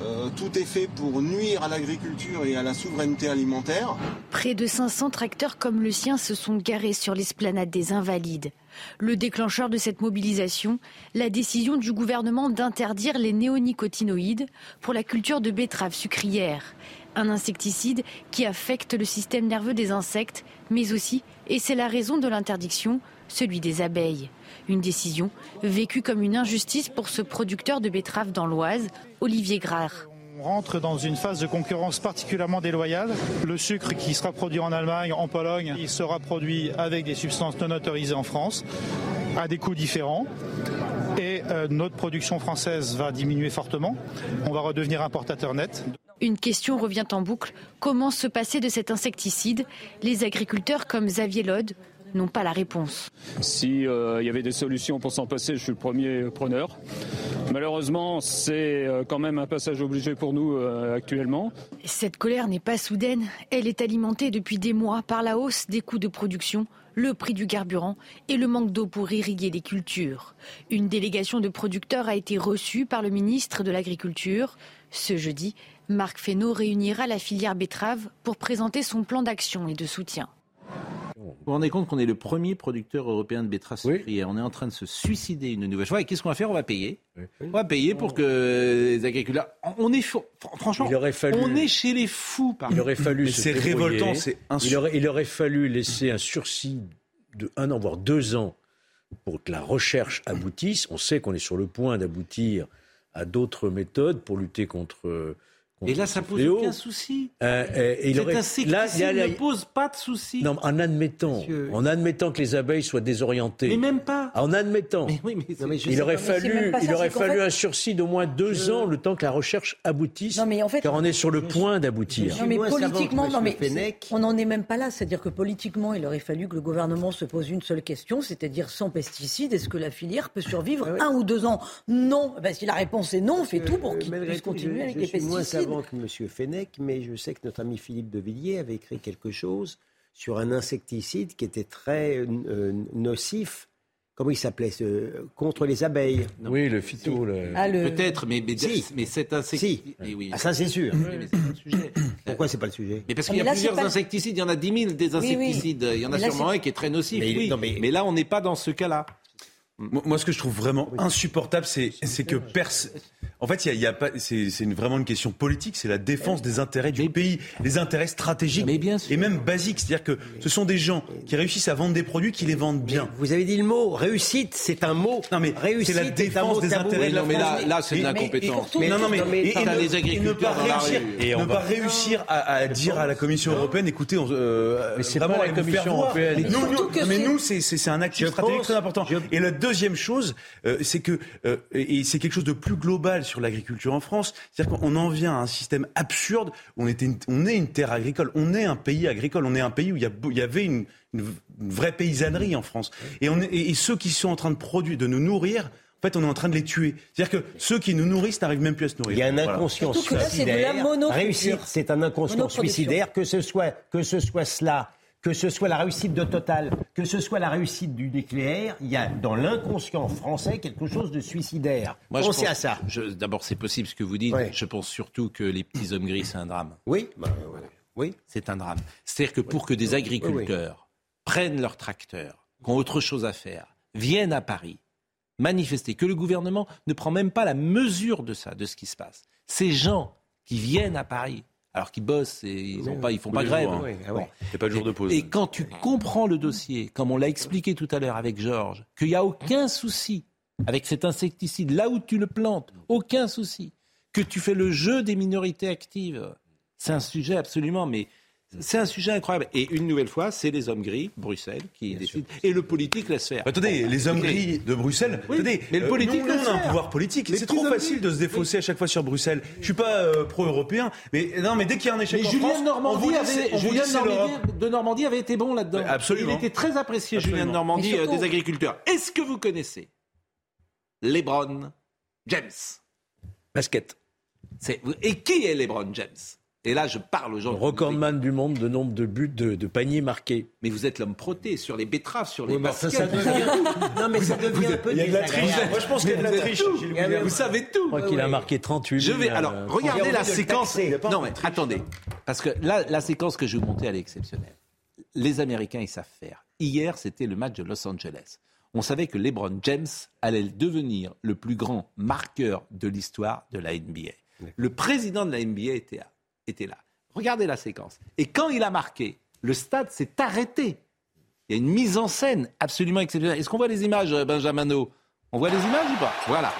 euh, tout est fait pour nuire à l'agriculture et à la souveraineté alimentaire. Près de 500 tracteurs comme le sien se sont garés sur l'esplanade des Invalides. Le déclencheur de cette mobilisation, la décision du gouvernement d'interdire les néonicotinoïdes pour la culture de betteraves sucrières. Un insecticide qui affecte le système nerveux des insectes, mais aussi, et c'est la raison de l'interdiction, celui des abeilles. Une décision vécue comme une injustice pour ce producteur de betteraves dans l'Oise, Olivier Grard. On rentre dans une phase de concurrence particulièrement déloyale. Le sucre qui sera produit en Allemagne, en Pologne, il sera produit avec des substances non autorisées en France, à des coûts différents. Et euh, notre production française va diminuer fortement. On va redevenir importateur net. Une question revient en boucle. Comment se passer de cet insecticide? Les agriculteurs comme Xavier Lode n'ont pas la réponse. Si il y avait des solutions pour s'en passer, je suis le premier preneur. Malheureusement, c'est euh, quand même un passage obligé pour nous euh, actuellement. Cette colère n'est pas soudaine. Elle est alimentée depuis des mois par la hausse des coûts de production, le prix du carburant et le manque d'eau pour irriguer les cultures. Une délégation de producteurs a été reçue par le ministre de l'Agriculture. Ce jeudi, Marc Fesneau réunira la filière betterave pour présenter son plan d'action et de soutien. Vous vous rendez compte qu'on est le premier producteur européen de betteraves sucrières. On est en train de se suicider une nouvelle fois. Et qu'est-ce qu'on va faire? On va payer. On va payer pour que les agriculteurs. On est fou- franchement. Il aurait fallu- On est chez les fous. Par Il aurait fallu c'est révoltant, c'est il aurait, il aurait fallu laisser un sursis de un an, voire deux ans, pour que la recherche aboutisse. On sait qu'on est sur le point d'aboutir à d'autres méthodes pour lutter contre. Et là, ça pose fléau. aucun souci. Euh, euh, il aurait- là, il y a- ne pose pas de souci. Non, en admettant, en admettant que les abeilles soient désorientées. Mais même pas. En admettant. oui, mais c'est- il aurait pas, fallu, il aurait fallu fait- un sursis d'au moins deux ans, le temps que la recherche aboutisse. Non, mais en fait- car on est sur le point d'aboutir. Non, mais politiquement, non, mais on n'en est même pas là. C'est-à-dire que politiquement, il aurait fallu que le gouvernement se pose une seule question, c'est-à-dire sans pesticides, est-ce que la filière peut survivre un ou deux ans? Non. Ben, si la réponse est non, on fait tout pour qu'il Malgré puisse continuer avec les pesticides. Que M. Fenech, mais je sais que notre ami Philippe de Villiers avait écrit quelque chose sur un insecticide qui était très euh, nocif comment il s'appelait ce, contre les abeilles? Oui, le phyto. le- Ah, le- Peut-être, mais, mais, Si. mais cet insecte. Si. Eh oui. Ah, ça, c'est sûr. Oui, mais c'est pas le sujet. *coughs* Pourquoi c'est pas le sujet? Mais parce Ah, qu'il y a là, plusieurs pas- insecticides, il y en a 10 000 des Oui, oui. insecticides. Il y en a là, sûrement un qui est très nocif. Mais- oui. non, mais- mais... là, on n'est pas dans ce cas-là. Moi, moi, ce que je trouve vraiment insupportable, c'est c'est que pers- En fait, il y a, il y a pas. C'est c'est une- vraiment une question politique. C'est la défense des intérêts du pays, les intérêts stratégiques et même basiques. C'est-à-dire que ce sont des gens qui réussissent à vendre des produits qui les vendent bien. Vous avez dit le mot réussite, c'est un mot. Non mais réussite c'est la défense des intérêts de la non, mais là- là, c'est de l'incompétence. Mais, non, non, mais, et- ne- les pas réussir, rue. Et on ne va- pas réussir à, à dire à la Commission européenne, écoutez, on, euh, Mais c'est vraiment, pas la Commission européenne. Mais nous, c'est- un actif stratégique très important. Et la deuxième chose, euh, c'est que euh, et c'est quelque chose de plus global sur l'agriculture en France. C'est-à-dire qu'on en vient à un système absurde. On était, une- on est une terre agricole, on est un pays agricole, on est un pays où il y, a beau- il y avait une, une vraie paysannerie en France. Et, on est- et, et ceux qui sont en train de produire, de nous nourrir. En fait, on est en train de les tuer. C'est-à-dire que ceux qui nous nourrissent n'arrivent même plus à se nourrir. Il y a un Voilà. inconscient Surtout que là, c'est de la suicidaire. Réussite, c'est un inconscient suicidaire, que ce soit que ce soit cela, que ce soit la réussite de Total, que ce soit la réussite du nucléaire, il y a dans l'inconscient français quelque chose de suicidaire. Moi, je Pensez pense- à ça. je- D'abord, c'est possible ce que vous dites. Ouais. Je pense surtout que les petits hommes gris, c'est un drame. Oui, bah, voilà. oui. C'est un drame. C'est-à-dire que pour que des agriculteurs prennent leur tracteur, qui ont autre chose à faire, viennent à Paris, manifester, que le gouvernement ne prend même pas la mesure de ça, de ce qui se passe. Ces gens qui viennent à Paris, alors qu'ils bossent et ils ne ils font pas grève. jours, hein. Oui, ah Bon. ouais. Il n'y a pas de jour de pause. Et quand tu comprends le dossier, comme on l'a expliqué tout à l'heure avec Georges, qu'il n'y a aucun souci avec cet insecticide, là où tu le plantes, aucun souci, que tu fais le jeu des minorités actives, c'est un sujet absolument, mais c'est un sujet incroyable. Et une nouvelle fois, c'est les hommes gris, Bruxelles, qui décident, et le politique laisse faire. Attendez, Bon, les hommes gris de Bruxelles, Oui, attendez, mais le euh, politique nous, on a un pouvoir politique. C'est trop facile de se défausser à chaque fois sur Bruxelles. Je suis pas euh, pro-européen, mais non, mais dès qu'il y a un échec Mais en Julien France, de on vous Normandie, avait, on Julien Normandie, de Normandie avait été bon là-dedans. Ouais, absolument. Il était très apprécié, Julien de. Normandie, surtout- euh, des agriculteurs. Est-ce que vous connaissez LeBron James? Basket. Et qui est LeBron James? Et là, je parle aux gens. Le recordman du monde de nombre de buts, de, de paniers marqués. Mais vous êtes l'homme proté sur les betteraves, sur les Oui, mais ça, baskets. ça devient- *laughs* Non, mais ça devient un peu Il y a de la triche. Moi, je pense qu'il y a de la Vous êtes triche. Vous savez tout. Je crois qu'il a marqué 38 Je vais alors euh, regardez la séquence. Non mais attendez, parce que là la séquence que je vais vous montrer elle est exceptionnelle. Les Américains ils savent faire. Hier c'était le match de Los Angeles. On savait que LeBron James allait devenir le plus grand marqueur de l'histoire de la NBA. Le président de la NBA était là. Était là. Regardez la séquence. Et quand il a marqué, le stade s'est arrêté. Il y a une mise en scène absolument exceptionnelle. Est-ce qu'on voit les images, euh, Benjamino On voit les images ou pas? Voilà.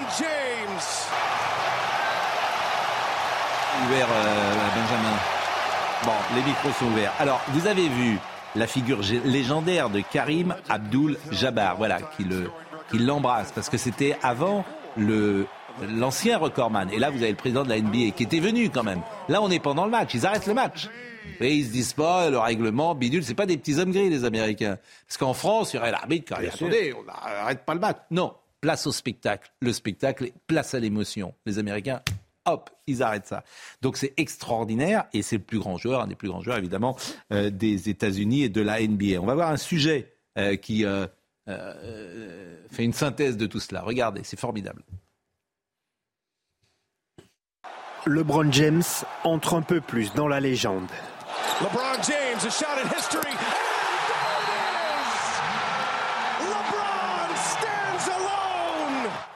LeBron James. ouvert, euh, Benjamin. Bon, les micros sont ouverts. Alors, vous avez vu la figure légendaire de Karim Abdul Jabbar, voilà, qui le, qui l'embrasse, parce que c'était avant le l'ancien recordman. Et là, vous avez le président de la NBA qui était venu quand même. Là, on est pendant le match. Ils arrêtent le match. Et ils se disent pas le règlement bidule. C'est pas des petits hommes gris, les Américains. Parce qu'en France, il y aurait l'arbitre qui dirait, attendez, on n'arrête pas le match. Non, place au spectacle. Le spectacle, est place à l'émotion. Les Américains, hop, ils arrêtent ça. Donc c'est extraordinaire et c'est le plus grand joueur, un des plus grands joueurs évidemment euh, des États-Unis et de la NBA. On va voir un sujet euh, qui euh, euh, fait une synthèse de tout cela. Regardez, c'est formidable. LeBron James entre un peu plus dans la légende. LeBron James, a shot at history.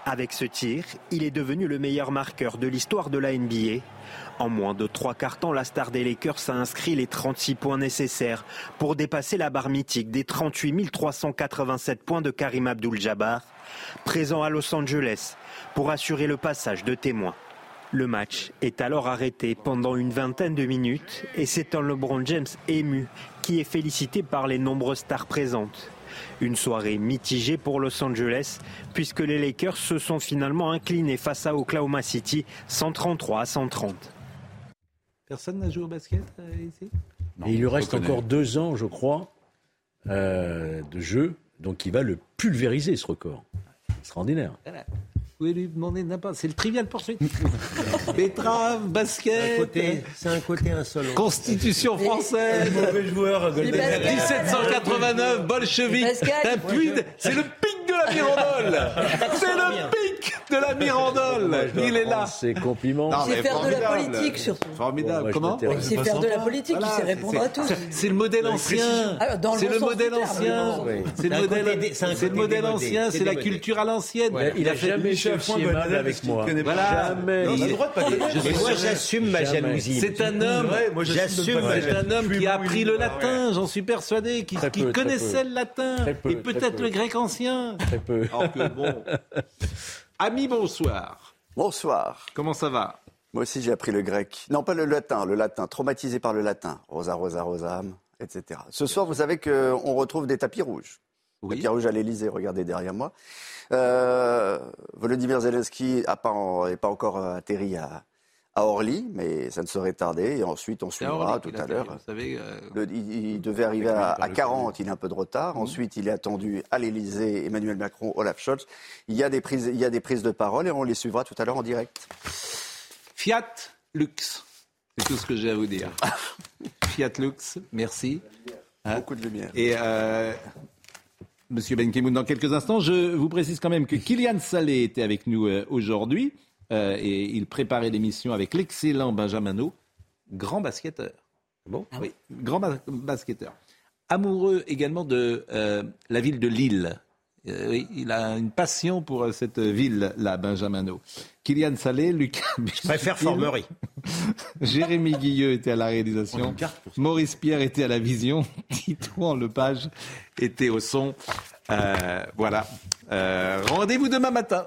Avec ce tir, il est devenu le meilleur marqueur de l'histoire de la NBA. En moins de trois quarts temps, la star des Lakers a inscrit les 36 points nécessaires pour dépasser la barre mythique des 38 387 points de Karim Abdul-Jabbar, présent à Los Angeles pour assurer le passage de témoins. Le match est alors arrêté pendant une vingtaine de minutes et c'est un LeBron James ému qui est félicité par les nombreuses stars présentes. Une soirée mitigée pour Los Angeles puisque les Lakers se sont finalement inclinés face à Oklahoma City 133 à 130. Personne n'a joué au basket euh, ici? Et il lui reste encore deux ans, je crois, euh, de jeu. Donc il va le pulvériser, ce record. Extraordinaire. Voilà. Vous pouvez lui demander n'importe. C'est le trivial poursuite. *laughs* Betterave, basket. C'est un côté insolent. Constitution française. Mauvais joueur, Golden. 1789, bolchevique. C'est le pic de la *laughs* Mirandole. C'est le pic de la Mirandole. Il est là. Il sait mais faire de la formidable. politique, surtout. Formidable. Comment sait faire de la politique, il sait répondre c'est- à tout. C'est le modèle ancien. Le C'est le modèle ancien. C'est C'est le modèle, c'est c'est ancien. c'est C'est la culture à l'ancienne. Il a fait jamais été aussi aimable avec moi. Voilà. Moi, j'assume ma jalousie. C'est un homme. J'assume. C'est un homme qui a appris le latin, j'en suis persuadé, qui, connaissait le latin et peut-être peu. le grec ancien. Très peu. Alors que bon. Ami, bonsoir. Bonsoir. Comment ça va? Moi aussi, j'ai appris le grec. Non, pas le latin, le latin. Traumatisé par le latin. Rosa, rosa, rosam, etc. Ce soir, vous savez qu'on retrouve des tapis rouges. Oui. Tapis rouges à l'Elysée, regardez derrière moi. Euh, Volodymyr Zelensky n'est pas, en- est pas encore atterri à, à Orly, mais ça ne saurait tarder. Et ensuite, on suivra tout à l'heure. Euh, il, il devait arriver à, à 40, il a un peu de retard. Mhm. Ensuite, il est attendu à l'Élysée, Emmanuel Macron, Olaf Scholz. Il y, a des prises, il y a des prises de parole et on les suivra tout à l'heure en direct. Fiat Lux. C'est tout ce que j'ai à vous dire. *laughs* Fiat Lux, merci. Hein? Beaucoup de lumière. Et euh, Monsieur Ben Kemoun, dans quelques instants, je vous précise quand même que Kylian Salé était avec nous euh, aujourd'hui euh, et il préparait l'émission avec l'excellent Benjamin grand basketteur. Bon Oui, grand bas- basketteur. Amoureux également de euh, la ville de Lille. Euh, oui, il a une passion pour euh, cette ville-là, Benjamin Kylian Salé, Lucas Je préfère Formerie. *laughs* Jérémy Guilleux était à la réalisation. Maurice Pierre était à la vision. *laughs* Titouan Lepage était au son. Euh, voilà. Euh, Rendez-vous demain matin.